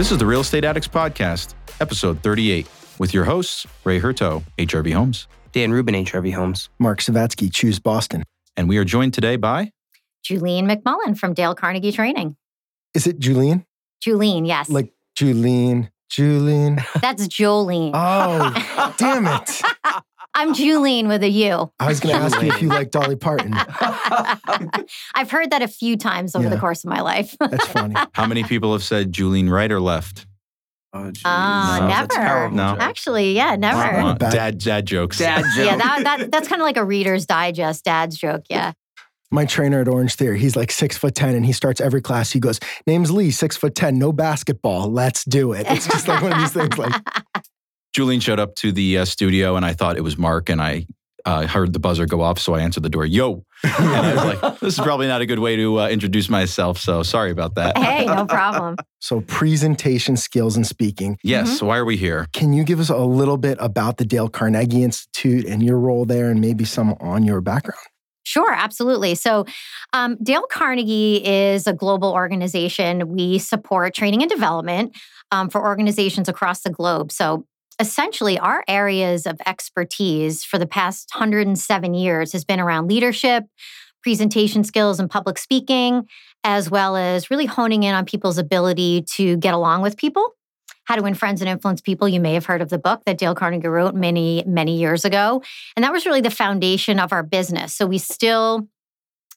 This is the Real Estate Addicts Podcast, episode 38, with your hosts, Ray Hurto, HRV Homes. Dan Rubin, HRV Homes. Mark Savatsky, Choose Boston. And we are joined today by Julene McMullen from Dale Carnegie Training. Is it Julian? Julene, yes. Like Julene, Julene. That's Jolene. Oh, damn it. I'm Julene with a U. I was going to ask you if you like Dolly Parton. I've heard that a few times over the course of my life. That's funny. how many people have said Julene right or left? Oh, geez. Ah, No, that's a never. terrible No. joke. Actually, yeah, never. Wow. Bad- Dad, dad jokes. Dad joke. Yeah, that, that that's kind of like a Reader's Digest dad's joke. Yeah. My trainer at Orange Theory, he's like six foot 10 and he starts every class. He goes, Name's Lee, six foot 10, no basketball. Let's do it. It's just like one of these things like, Julene showed up to the uh, studio and I thought it was Mark and I uh, heard the buzzer go off. So I answered the door, yo. And I was like, this is probably not a good way to uh, introduce myself. So sorry about that. hey, no problem. so presentation skills and speaking. Yes. Mhm. Why are we here? Can you give us a little bit about the Dale Carnegie Institute and your role there and maybe some on your background? Sure, absolutely. So, um, Dale Carnegie is a global organization. We support training and development um, for organizations across the globe. So, essentially, our areas of expertise for the past 107 years has been around leadership, presentation skills, and public speaking, as well as really honing in on people's ability to get along with people. How to Win Friends and Influence People. You may have heard of the book that Dale Carnegie wrote many, many years ago. And that was really the foundation of our business. So we still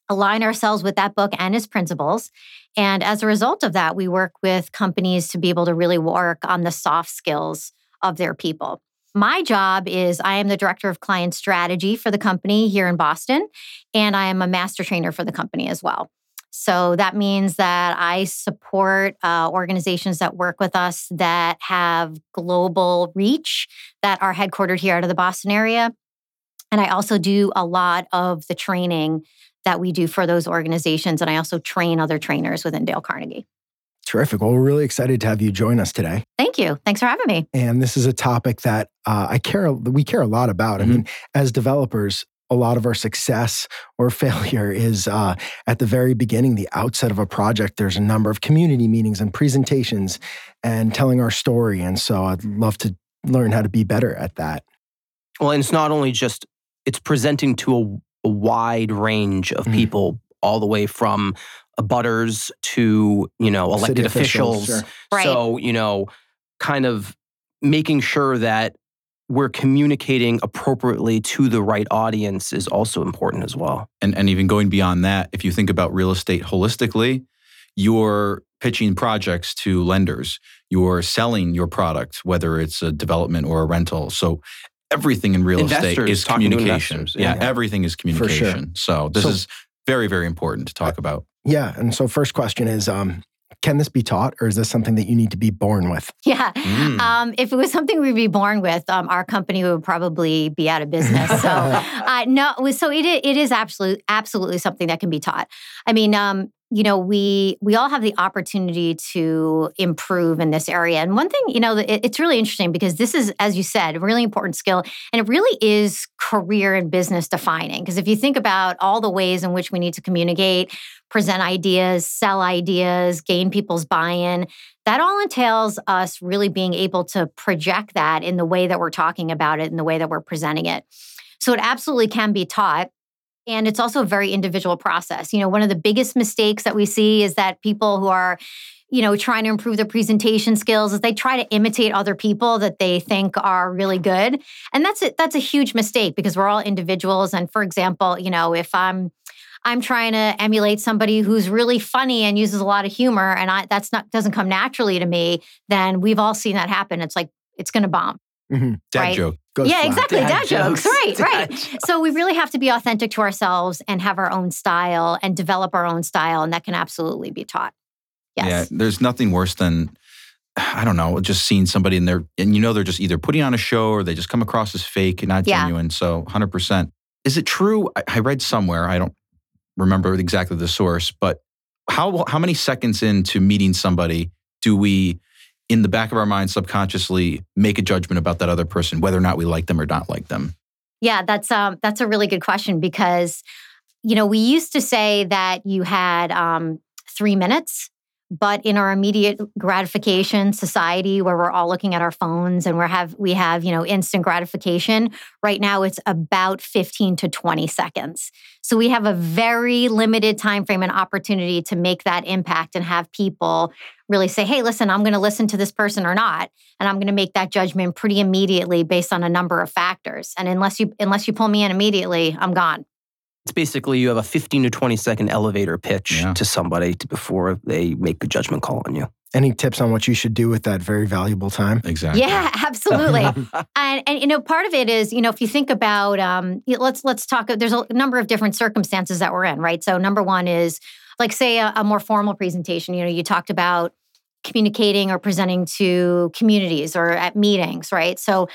align ourselves with that book and its principles. And as a result of that, we work with companies to be able to really work on the soft skills of their people. My job is I am the director of client strategy for the company here in Boston, and I am a master trainer for the company as well. So that means that I support uh, organizations that work with us that have global reach that are headquartered here out of the Boston area. And I also do a lot of the training that we do for those organizations. And I also train other trainers within Dale Carnegie. Terrific. Well, we're really excited to have you join us today. Thank you. Thanks for having me. And this is a topic that uh, I care, we care a lot about. I Mhm. mean, as developers, a lot of our success or failure is uh, at the very beginning, the outset of a project. There's a number of community meetings and presentations and telling our story. And so I'd love to learn how to be better at that. Well, and it's not only just it's presenting to a, a wide range of Mhm. people, all the way from abutters to you know elected City officials. sure. Right. So you know, kind of making sure that we're communicating appropriately to the right audience is also important as well. and, and even going beyond that, if you think about real estate holistically, you're pitching projects to lenders, you're selling your product, whether it's a development or a rental. So everything in real estate is communication. Yeah, yeah. everything is sure. communication. So this So- is very, very important to talk about. Yeah. And so, first question is um, can this be taught or is this something that you need to be born with? Yeah. Mm. Um, if it was something we'd be born with, um, our company would probably be out of business. So, uh, no, so it, it is absolutely, absolutely something that can be taught. I mean, um, you know, we we all have the opportunity to improve in this area. And one thing, you know, it, it's really interesting because this is, as you said, a really important skill, and it really is career and business defining. Because if you think about all the ways in which we need to communicate, present ideas, sell ideas, gain people's buy-in, that all entails us really being able to project that in the way that we're talking about it, in the way that we're presenting it. So it absolutely can be taught. And it's also a very individual process. You know, one of the biggest mistakes that we see is that people who are, you know, trying to improve their presentation skills is they try to imitate other people that they think are really good. And that's a, that's a huge mistake because we're all individuals. And for example, you know, if I'm I'm trying to emulate somebody who's really funny and uses a lot of humor, and I that's not doesn't come naturally to me, then we've all seen that happen. It's like it's going to bomb. Mm-hmm. Dad Right. joke. Yeah, exactly. Dad, jokes. Right, Dad right. jokes. So we really have to be authentic to ourselves and have our own style and develop our own style, and that can absolutely be taught. Yes. Yeah, there's nothing worse than I don't know, just seeing somebody in there and you know they're just either putting on a show or they just come across as fake and not Yeah. genuine. So 100%. Is it true? I, I read somewhere, I don't remember exactly the source, but how how many seconds into meeting somebody do we in the back of our mind subconsciously make a judgment about that other person whether or not we like them or not like them? Yeah, that's um that's a really good question because you know we used to say that you had um, three minutes, But in our immediate gratification society where we're all looking at our phones and we have we have, you know, instant gratification, right now it's about 15 to 20 seconds. So we have a very limited time frame and opportunity to make that impact and have people really say, "Hey, listen, I'm going to listen to this person or not." And I'm going to make that judgment pretty immediately based on a number of factors. And unless you unless you pull me in immediately, I'm gone. It's basically you have a 15 to 20 second elevator pitch Yeah. to somebody to, before they make the judgment call on you. Any tips on what you should do with that very valuable time? Exactly. Yeah, absolutely. and and you know, part of it is you know if you think about um, let's let's talk. There's a number of different circumstances that we're in, right? So number one is like say a, a more formal presentation. You know, you talked about communicating or presenting to communities or at meetings, right? So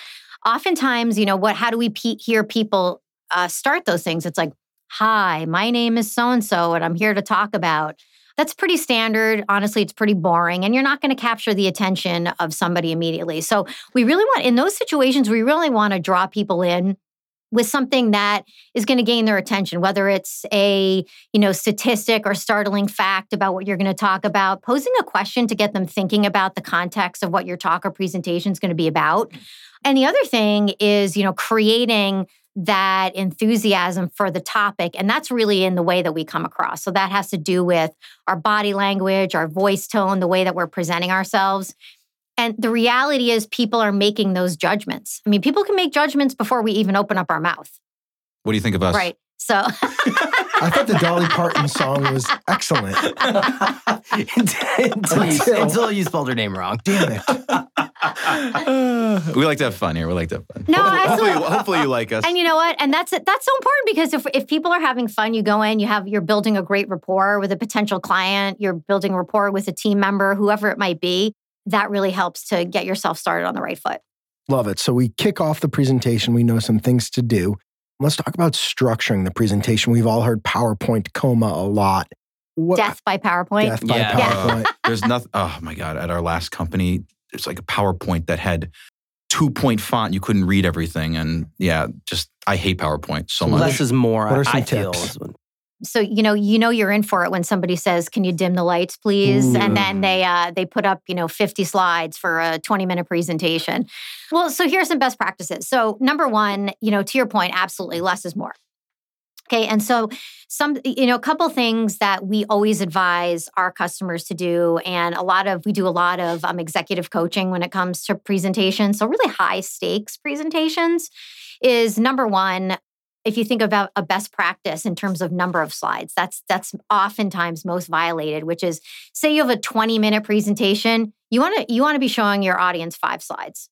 oftentimes, you know, what how do we pe- hear people uh, start those things? It's like, "Hi, my name is so and so, and I'm here to talk about." That's pretty standard. Honestly, it's pretty boring, and you're not going to capture the attention of somebody immediately. So, we really want, in those situations, we really want to draw people in with something that is going to gain their attention whether it's a you know statistic or startling fact about what you're going to talk about posing a question to get them thinking about the context of what your talk or presentation is going to be about and the other thing is you know creating that enthusiasm for the topic and that's really in the way that we come across so that has to do with our body language our voice tone the way that we're presenting ourselves and the reality is, people are making those judgments. I mean, people can make judgments before we even open up our mouth. What do you think of us? Right. So, I thought the Dolly Parton song was excellent. until, you, Until- until you spelled her name wrong. Damn it. we like to have fun here. We like to have fun. No, hopefully, hopefully, absolutely. hopefully you like us. and you know what? And that's that's so important because if if people are having fun, you go in, you have you're building a great rapport with a potential client, you're building rapport with a team member, whoever it might be. That really helps to get yourself started on the right foot. Love it. So we kick off the presentation. We know some things to do. Let's talk about structuring the presentation. We've all heard PowerPoint coma a lot. What, Death by PowerPoint. Death by Yeah. Yeah. PowerPoint. There's nothing. Oh my god! At our last company, there's like a PowerPoint that had two point font. You couldn't read everything, and yeah, just I hate PowerPoint so much. Less is more. What are some I tips? is what- so you know you know you're in for it when somebody says can you dim the lights please? Ooh. and then they uh, they put up you know 50 slides for a 20 minute presentation. Well so here's some best practices. So number one you know to your point absolutely less is more. Okay and so some you know a couple things that we always advise our customers to do and a lot of we do a lot of um, executive coaching when it comes to presentations so really high stakes presentations is number one if you think about a best practice in terms of number of slides that's that's oftentimes most violated which is say you have a 20 minute presentation you want to you want to be showing your audience five slides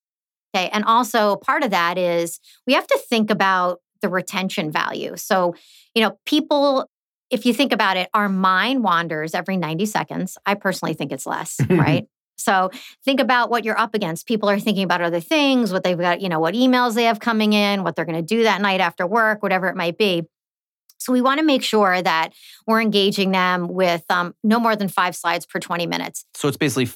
okay? And also part of that is we have to think about the retention value. So you know people if you think about it our mind wanders every 90 seconds. I personally think it's less right so think about what you're up against. People are thinking about other things, what they've got, you know, what emails they have coming in, what they're going to do that night after work, whatever it might be. So we want to make sure that we're engaging them with um, no more than five slides per 20 minutes. So it's basically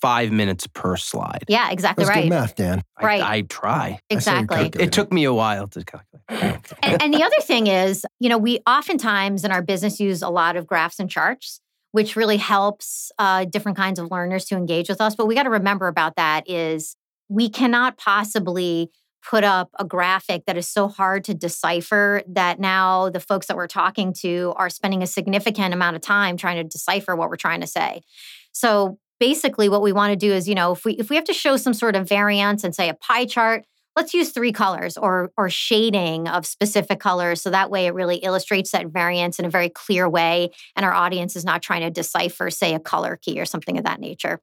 five minutes per slide. Yeah, exactly That's good right. math, Dan. Right. I, try. I saw you Exactly. calculate. It took me a while to calculate. and, and the other thing is, you know, we oftentimes in our business use a lot of graphs and charts, which really helps uh, different kinds of learners to engage with us. But we got to remember about that is we cannot possibly put up a graphic that is so hard to decipher that now the folks that we're talking to are spending a significant amount of time trying to decipher what we're trying to say. So basically what we want to do is, you know, if we if we have to show some sort of variance and say a pie chart, let's use three colors or or shading of specific colors. So that way it really illustrates that variance in a very clear way and our audience is not trying to decipher say a color key or something of that nature.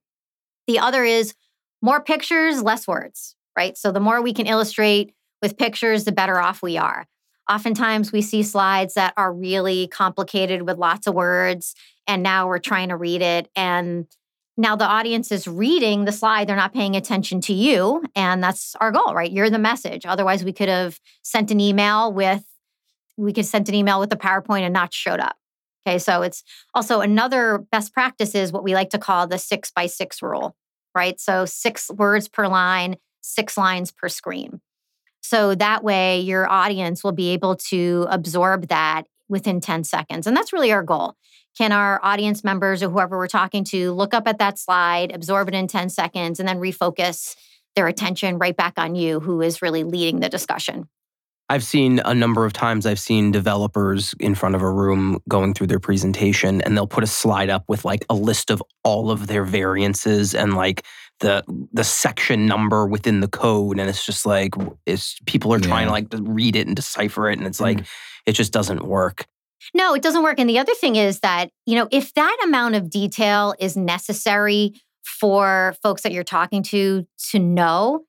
The other is more pictures less words right? So the more we can illustrate with pictures the better off we are. Oftentimes we see slides that are really complicated with lots of words and now we're trying to read it and now the audience is reading the slide. They're not paying attention to you and that's our goal right? You're the message. Otherwise we could have sent an email with we could sent an email with the powerpoint and not showed up. Okay so it's also another best practice is what we like to call the six by six rule right? So six words per line six lines per screen. So that way your audience will be able to absorb that within 10 seconds. And that's really our goal. Can our audience members or whoever we're talking to look up at that slide, absorb it in 10 seconds, and then refocus their attention right back on you, who is really leading the discussion? I've seen a number of times, I've seen developers in front of a room going through their presentation, and they'll put a slide up with like a list of all of their variances and like the the section number within the code. And it's just like, it's people are trying Yeah. to like read it and decipher it. And it's like, mm. It just doesn't work. No, it doesn't work. And the other thing is that, you know, if that amount of detail is necessary for folks that you're talking to to know,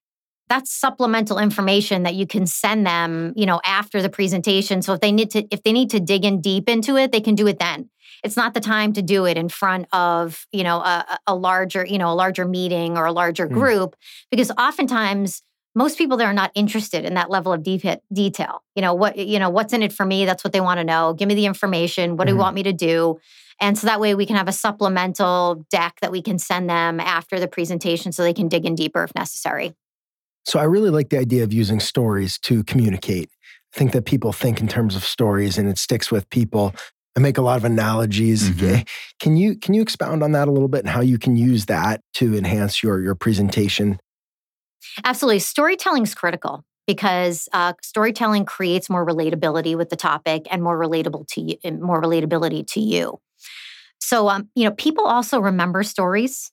that's supplemental information that you can send them, you know, after the presentation. So if they need to if they need to dig in deep into it, they can do it then. It's not the time to do it in front of, you know, a, a larger, you know, a larger meeting or a larger Mm. group because oftentimes most people there are not interested in that level of deep detail. You know what? You know what's in it for me. That's what they want to know. Give me the information. What do Mhm. you want me to do? And so that way we can have a supplemental deck that we can send them after the presentation, so they can dig in deeper if necessary. So I really like the idea of using stories to communicate. I think that people think in terms of stories and it sticks with people. I make a lot of analogies. Mhm. Can you can you expound on that a little bit and how you can use that to enhance your your presentation? Absolutely, storytelling is critical because uh, storytelling creates more relatability with the topic and more relatable to you, more relatability to you. So, um, you know, people also remember stories.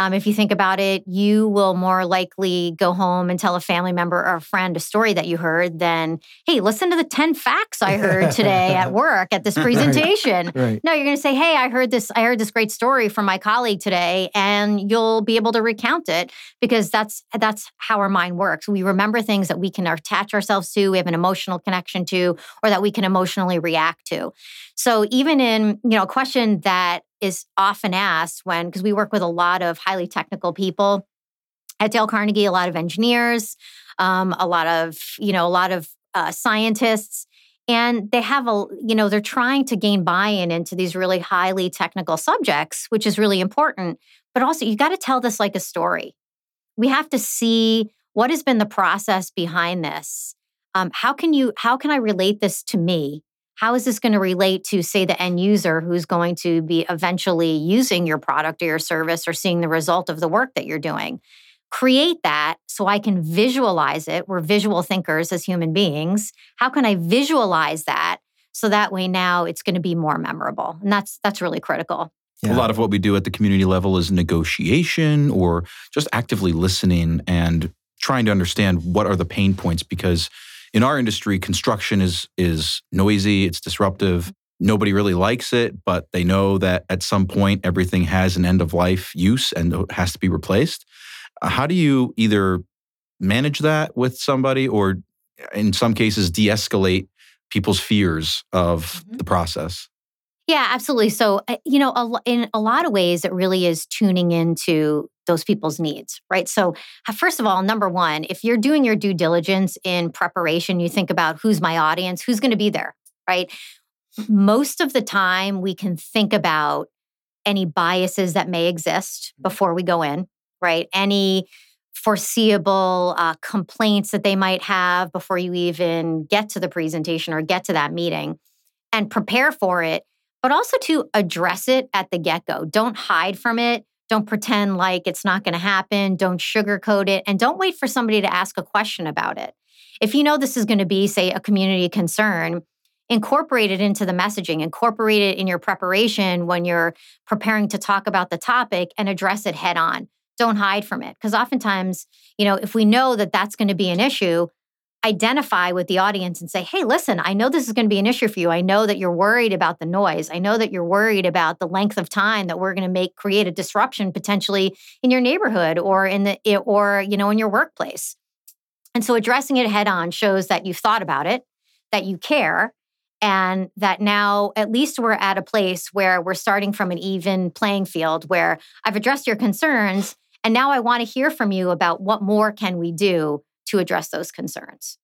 Um, if you think about it, you will more likely go home and tell a family member or a friend a story that you heard than, hey, listen to the 10 facts I heard today at work at this Right. presentation. Right. No, you're going to say, "Hey, I heard this. I heard this great story from my colleague today," and you'll be able to recount it because that's that's how our mind works. We remember things that we can attach ourselves to, we have an emotional connection to, or that we can emotionally react to. So even in you know a question that is often asked when because we work with a lot of highly technical people at Dale Carnegie, a lot of engineers, um, a lot of you know a lot of uh, scientists and they have a you know they're trying to gain buy-in into these really highly technical subjects which is really important but also you got to tell this like a story. We have to see what has been the process behind this. Um, how can you how can i relate this to me how is this going to relate to say the end user who's going to be eventually using your product or your service or seeing the result of the work that you're doing create that so I can visualize it. We're visual thinkers as human beings. How can I visualize that so that way now it's going to be more memorable? And that's that's really critical. Yeah. A lot of what we do at the community level is negotiation or just actively listening and trying to understand what are the pain points because in our industry construction is is noisy, it's disruptive. Nobody really likes it, but they know that at some point everything has an end of life use and has to be replaced. Uh, How do you either manage that with somebody or in some cases de-escalate people's fears of Mhm. the process? Yeah, absolutely. So, uh, you know, a in a lot of ways, it really is tuning into those people's needs, right? So, first of all, number one, if you're doing your due diligence in preparation, you think about who's my audience, who's going to be there, right? Most of the time, we can think about any biases that may exist before we go in, right? Any foreseeable uh, complaints that they might have before you even get to the presentation or get to that meeting and prepare for it but also to address it at the get go. Don't hide from it. Don't pretend like it's not going to happen. Don't sugarcoat it. And don't wait for somebody to ask a question about it. If you know this is going to be, say, a community concern, incorporate it into the messaging, incorporate it in your preparation when you're preparing to talk about the topic and address it head on. Don't hide from it. Because oftentimes, you know, if we know that that's going to be an issue, identify with the audience and say, hey, listen, I know this is going to be an issue for you. I know that you're worried about the noise. I know that you're worried about the length of time that we're going to make create a disruption potentially in your neighborhood or in the or you know in your workplace. And so addressing it head on shows that you've thought about it, that you care, and that now at least we're at a place where we're starting from an even playing field where I've addressed your concerns and now I want to hear from you about what more can we do to address those concerns.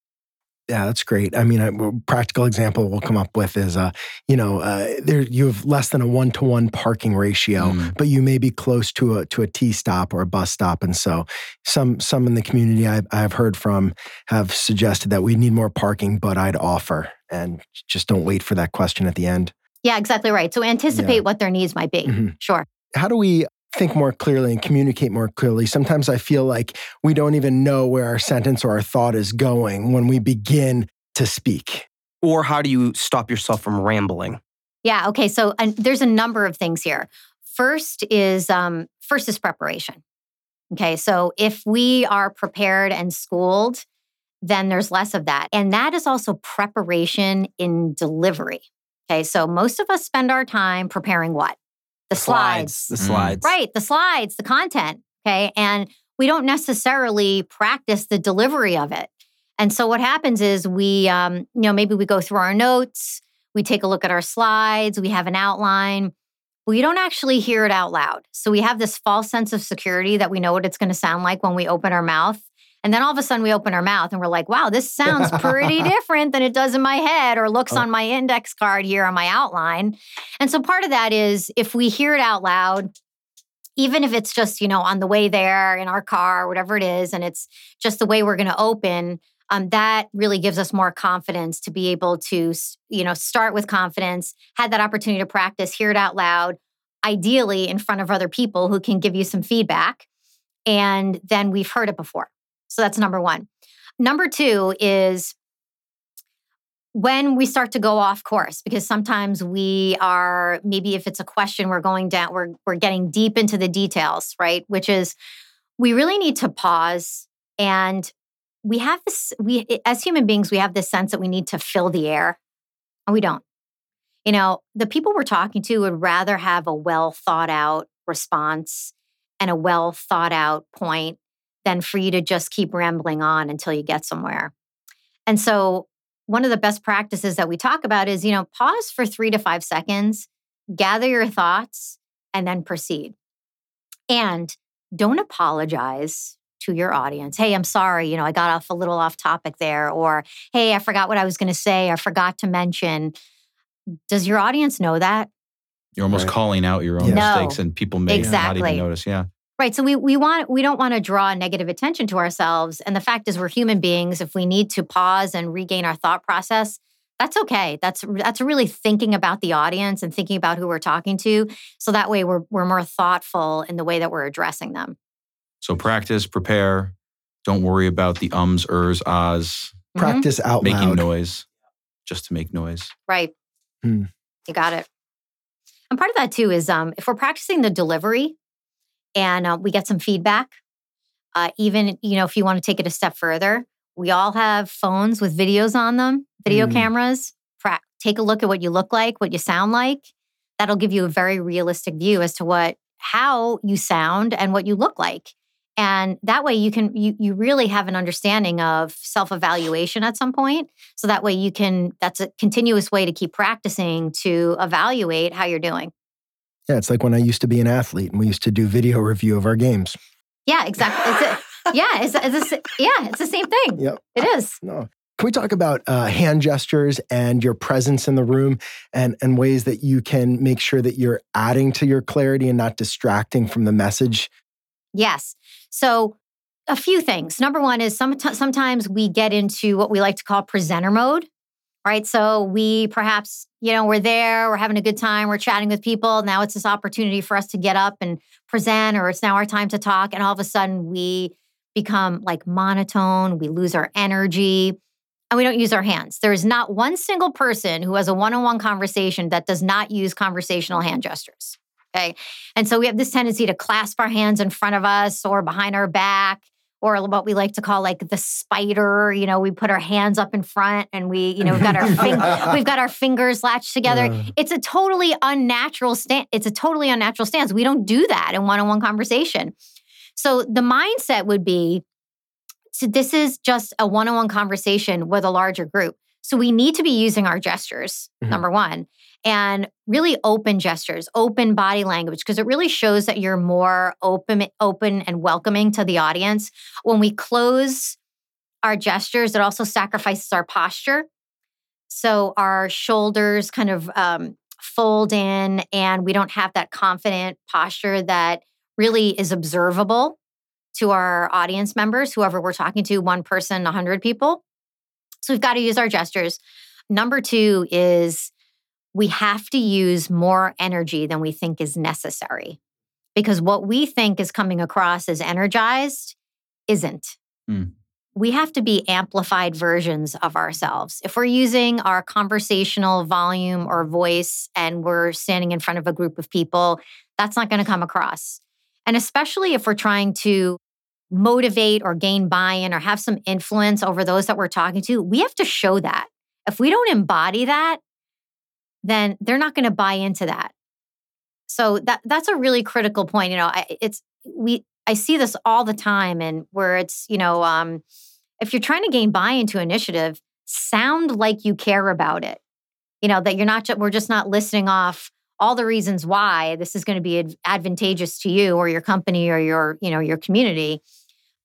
Yeah, that's great. I mean, a practical example we'll come up with is, uh, you know, uh, there you have less than a one to one parking ratio, Mm. but you may be close to a to a T stop or a bus stop, and so some some in the community I've, I've heard from have suggested that we need more parking, but I'd offer and just don't wait for that question at the end. Yeah, exactly right. So anticipate Yeah. what their needs might be. Mhm. Sure. How do we think more clearly and communicate more clearly? Sometimes I feel like we don't even know where our sentence or our thought is going when we begin to speak. Or how do you stop yourself from rambling? Yeah. Okay. So uh, there's a number of things here. First is um, first is preparation. Okay. So if we are prepared and schooled, then there's less of that, and that is also preparation in delivery. Okay. So most of us spend our time preparing what the slides, The Mm. slides. right? The slides, the content. Okay. And we don't necessarily practice the delivery of it. And so what happens is we, um, you know, maybe we go through our notes, we take a look at our slides, we have an outline. We don't actually hear it out loud. So we have this false sense of security that we know what it's going to sound like when we open our mouth. And then all of a sudden we open our mouth and we're like, wow, this sounds pretty different than it does in my head or looks Oh. on my index card here on my outline. And so part of that is if we hear it out loud, even if it's just, you know, on the way there in our car, whatever it is, and it's just the way we're going to open, um, that really gives us more confidence to be able to, you know, start with confidence, had that opportunity to practice, hear it out loud, ideally in front of other people who can give you some feedback. And then we've heard it before. So that's number one. Number two is when we start to go off course because sometimes we are maybe if it's a question we're going down we're we're getting deep into the details right which is we really need to pause and we have this we as human beings we have this sense that we need to fill the air and we don't you know the people we're talking to would rather have a well thought out response and a well thought out point than for you to just keep rambling on until you get somewhere and so one of the best practices that we talk about is, you know, pause for three to five seconds, gather your thoughts, and then proceed. And don't apologize to your audience. Hey, I'm sorry, you know, I got off a little off topic there. Or, hey, I forgot what I was going to say. I forgot to mention. Does your audience know that? You're almost Right. calling out your own Yeah. No. mistakes, and people may not Exactly. even notice. Yeah. Right. So we we want we don't want to draw negative attention to ourselves. And the fact is we're human beings. If we need to pause and regain our thought process, that's okay. That's that's really thinking about the audience and thinking about who we're talking to. So that way we're we're more thoughtful in the way that we're addressing them. So practice, prepare. Don't worry about the ums, ers, ahs, Mhm. Practice out making loud. noise, just to make noise. Right. Hmm. You got it. And part of that too is um, if we're practicing the delivery and uh, we get some feedback, uh, even you know if you want to take it a step further, we all have phones with videos on them, video Mm. cameras. Pra- take a look at what you look like, what you sound like. That'll give you a very realistic view as to what how you sound and what you look like. And that way you can you you really have an understanding of self-evaluation at some point. So that way you can that's a continuous way to keep practicing to evaluate how you're doing. Yeah, it's like when I used to be an athlete and we used to do video review of our games. Yeah, exactly. It's a, yeah, it's, it's a, yeah, it's the same thing. Yep. It is. No. Can we talk about uh, hand gestures and your presence in the room and, and ways that you can make sure that you're adding to your clarity and not distracting from the message? Yes. So a few things. Number one is some, sometimes we get into what we like to call presenter mode, right? So we perhaps, you know, we're there, we're having a good time, we're chatting with people. Now it's this opportunity for us to get up and present, or it's now our time to talk. And all of a sudden we become like monotone, we lose our energy. And we don't use our hands. There is not one single person who has a one on one conversation that does not use conversational hand gestures. Okay. And so we have this tendency to clasp our hands in front of us or behind our back, or what we like to call like the spider. You know, we put our hands up in front and we, you know, we've got our fing- we've got our fingers latched together. Uh, It's a totally unnatural stance. It's a totally unnatural stance. We don't do that in one-on-one conversation. So the mindset would be so this is just a one-on-one conversation with a larger group. So we need to be using our gestures, Mhm. number 1, and really open gestures, open body language because it really shows that you're more open open and welcoming to the audience. When we close our gestures, it also sacrifices our posture. So our shoulders kind of um, fold in, and we don't have that confident posture that really is observable to our audience members, whoever we're talking to, one person, 100 people. So we've got to use our gestures. Number two is we have to use more energy than we think is necessary because what we think is coming across as energized isn't. Mm. We have to be amplified versions of ourselves. If we're using our conversational volume or voice and we're standing in front of a group of people, that's not going to come across. And especially if we're trying to motivate or gain buy in or have some influence over those that we're talking to, we have to show that. If we don't embody that, then they're not going to buy into that. So that that's a really critical point. You know, I, it's we I see this all the time, and where it's you know, um, if you're trying to gain buy into initiative, sound like you care about it. You know that you're not. Just, we're just not listing off all the reasons why this is going to be advantageous to you or your company or your you know your community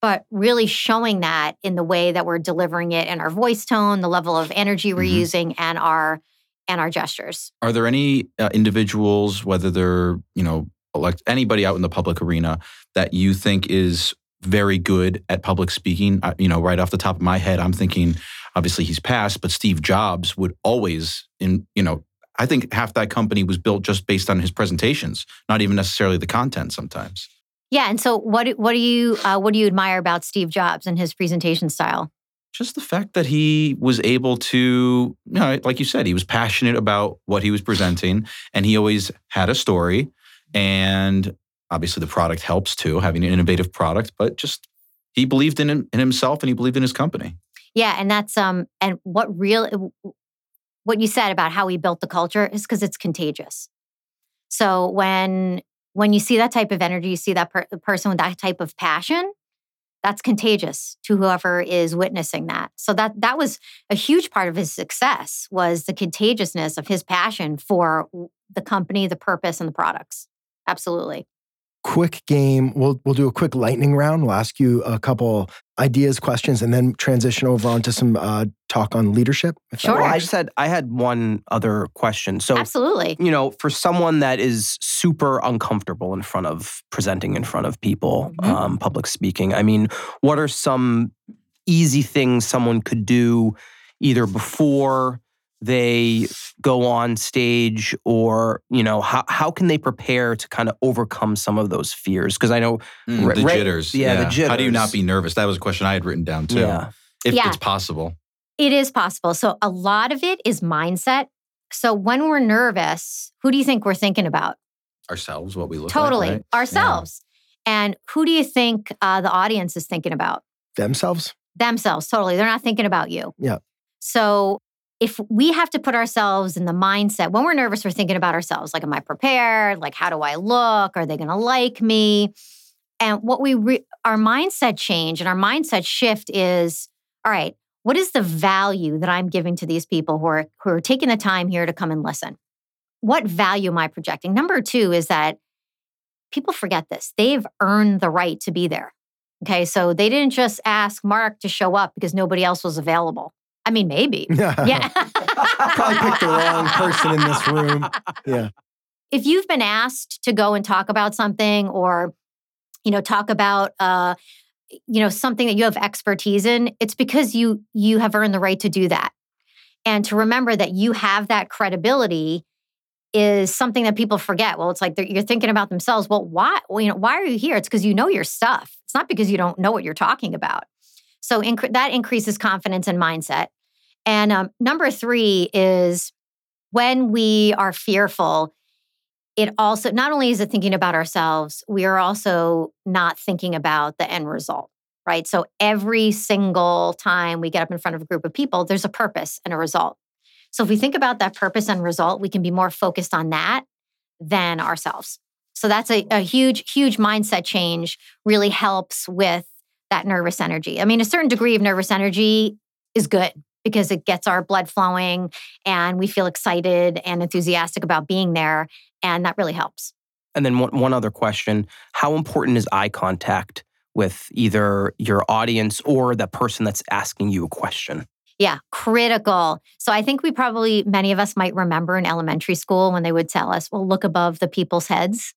but really showing that in the way that we're delivering it in our voice tone the level of energy we're mm-hmm. using and our and our gestures are there any uh, individuals whether they're you know elect anybody out in the public arena that you think is very good at public speaking uh, you know right off the top of my head i'm thinking obviously he's passed but steve jobs would always in you know I think half that company was built just based on his presentations, not even necessarily the content sometimes. Yeah, and so what what do you uh, what do you admire about Steve Jobs and his presentation style? Just the fact that he was able to, you know, like you said, he was passionate about what he was presenting, and he always had a story. And obviously, the product helps too, having an innovative product. But just he believed in in himself and he believed in his company. Yeah, and that's um and what real what you said about how he built the culture is because it's contagious. So when when you see that type of energy, you see that per- person with that type of passion, that's contagious to whoever is witnessing that. So that that was a huge part of his success was the contagiousness of his passion for the company, the purpose, and the products. Absolutely quick game. We'll we'll do a quick lightning round. We'll ask you a couple ideas, questions, and then transition over onto some uh, talk on leadership. Sure. Well, I just had I had one other question. So absolutely, you know, for someone that is super uncomfortable in front of presenting in front of people, mm-hmm. um, public speaking. I mean, what are some easy things someone could do either before they go on stage or you know how, how can they prepare to kind of overcome some of those fears? Because i know mm, the jitters. yeah, yeah, the jitters how do you not be nervous? That was a question i had written down too. Yeah. if yeah. it's possible. It is possible. So a lot of it is mindset. So when we're nervous who do you think we're thinking about? Ourselves what we look totally. like, right? ourselves. Yeah. and who do you think uh, the audience is thinking about? Themselves. Themselves. Totally. They're not thinking about you. Yeah. So if we have to put ourselves in the mindset when we're nervous, we're thinking about ourselves like, am I prepared? Like, how do I look? Are they going to like me? And what we, re- our mindset change and our mindset shift is all right, what is the value that I'm giving to these people who are, who are taking the time here to come and listen? What value am I projecting? Number two is that people forget this. They've earned the right to be there. Okay. So they didn't just ask Mark to show up because nobody else was available. I mean, maybe. yeah. I probably picked the wrong person in this room. Yeah. If you've been asked to go and talk about something or, you know, talk about, uh, you know, something that you have expertise in, it's because you you have earned the right to do that. And to remember that you have that credibility is something that people forget. Well, it's like you're thinking about themselves. Well, why? Well, you know, why are you here? It's because you know your stuff. It's not because you don't know what you're talking about. So inc- that increases confidence and mindset. And um, number three is when we are fearful, it also not only is it thinking about ourselves, we are also not thinking about the end result, right? So every single time we get up in front of a group of people, there's a purpose and a result. So if we think about that purpose and result, we can be more focused on that than ourselves. So that's a, a huge, huge mindset change, really helps with that nervous energy. I mean, a certain degree of nervous energy is good because it gets our blood flowing and we feel excited and enthusiastic about being there. And that really helps. And then one, one other question How important is eye contact with either your audience or the person that's asking you a question? Yeah, critical. So I think we probably, many of us might remember in elementary school when they would tell us, well, look above the people's heads.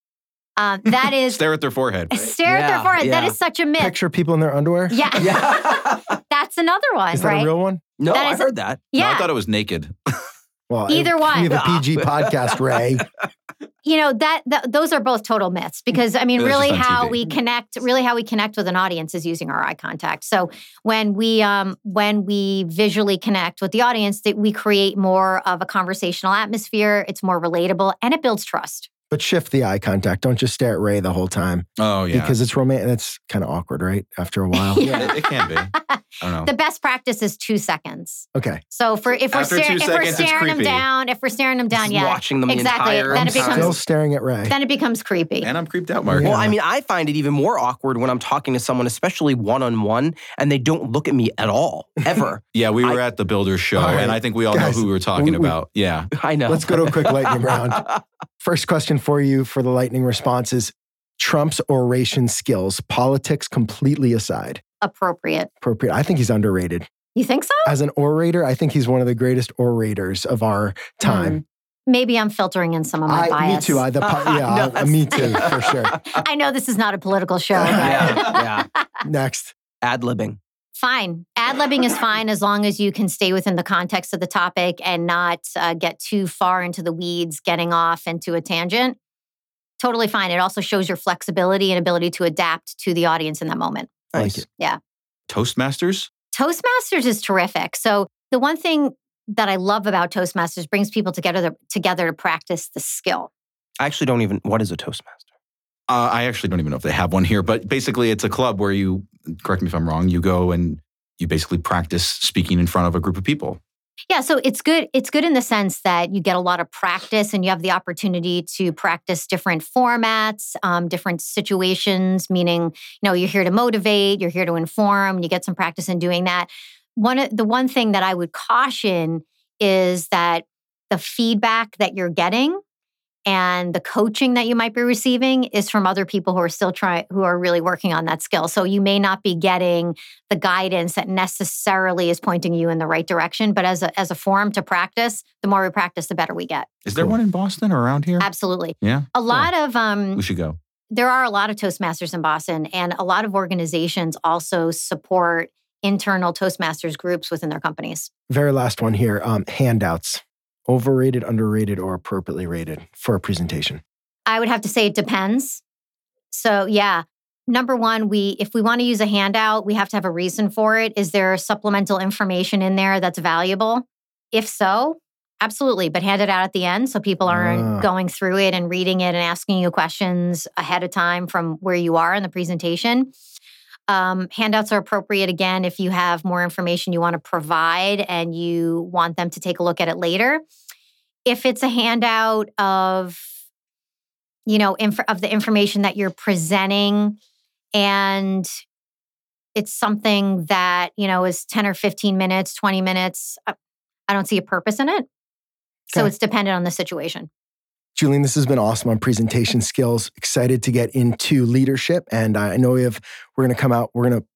Um, that is stare at their forehead. Right? Stare yeah, at their forehead. Yeah. That is such a myth. Picture people in their underwear. Yeah. yeah. that's another one, Is that right? a real one? No, That I is- heard that. No, yeah. I thought it was naked. Well, Either it- one. We have a PG podcast, Ray. you know that, that those are both total myths because i mean It was really how TV. we connect really how we connect with an audience is using our eye contact so when we um when we visually connect with the audience that we create more of a conversational atmosphere it's more relatable and it builds trust But shift the eye contact. Don't just stare at Ray the whole time Oh yeah, because it's romantic. That's kind of awkward, right? After a while. Yeah. it, it can be. I don't know. the best practice is two seconds Okay. so for if we're, After two staring if we're staring them down if we're staring them down Just yeah watching them exactly. the Then I'm it becomes- still staring at Ray. then it becomes creepy and I'm creeped out, Mark. Yeah. Well, I mean, I find it even more awkward when I'm talking to someone, especially one on one, and they don't look at me at all, ever. Yeah, we were I- at the Builders show, All right. and I think we all Guys, know who we were talking we- we- about. Yeah. I know. Let's go to a quick lightning round. First question for you for the lightning response is Trump's oration skills, politics completely aside. appropriate Appropriate. I think he's underrated. you think so As an orator, I think he's one of the greatest orators of our time. Hmm. maybe i'm filtering in some of my I, me too. I, the, yeah, No, I- me too, for sure. I know this is not a political show. but- yeah, yeah. Next. Ad libbing. Fine. Ad libbing is fine as long as you can stay within the context of the topic and not uh, get too far into the weeds, getting off into a tangent. Totally fine. It also shows your flexibility and ability to adapt to the audience in that moment. I like Nice. it. Toastmasters. Toastmasters is terrific. So the one thing that I love about Toastmasters brings people together together to practice the skill. I actually don't even. What is a Toastmaster? Uh, I actually don't even know if they have one here, but basically, it's a club where you, correct me if I'm wrong, you go and you basically practice speaking in front of a group of people. Yeah, so it's good. It's good in the sense that you get a lot of practice and you have the opportunity to practice different formats, um, different situations. Meaning, you know, you're here to motivate, you're here to inform. You get some practice in doing that. One of the one thing that I would caution is that the feedback that you're getting and the coaching that you might be receiving is from other people who are still trying, who are really working on that skill. So you may not be getting the guidance that necessarily is pointing you in the right direction. But as a, as a forum to practice, the more we practice, the better we get. Is there Cool. one in Boston or around here? Absolutely. Yeah. A lot of um, We should go. there are a lot of Toastmasters in Boston, and a lot of organizations also support internal Toastmasters groups within their companies. Very last one here um, handouts. Overrated, underrated, or appropriately rated for a presentation. I would have to say it depends. So yeah, number one, we if we want to use a handout, we have to have a reason for it. Is there supplemental information in there that's valuable? If so, absolutely. But hand it out at the end so people aren't Ah. going through it and reading it and asking you questions ahead of time from where you are in the presentation. Um, handouts are appropriate again if you have more information you want to provide and you want them to take a look at it later. If it's a handout of you know, inf- of the information that you're presenting. And it's something that, you know, is 10 or 15 minutes, 20 minutes. I, I don't see a purpose in it. So it's dependent on the situation. Julian, this has been awesome on presentation skills. Excited to get into leadership. And I know we have, we're going to come out, we're going to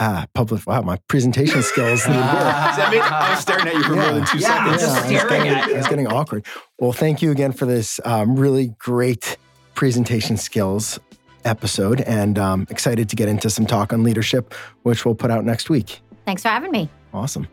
uh, publish, wow, my presentation skills. need work. I was staring at you for more than two Yeah, seconds. just I was staring getting- at you. It's getting awkward. Well, thank you again for this um, really great presentation skills episode, and um, excited to get into some talk on leadership, which we'll put out next week. Thanks for having me. Awesome.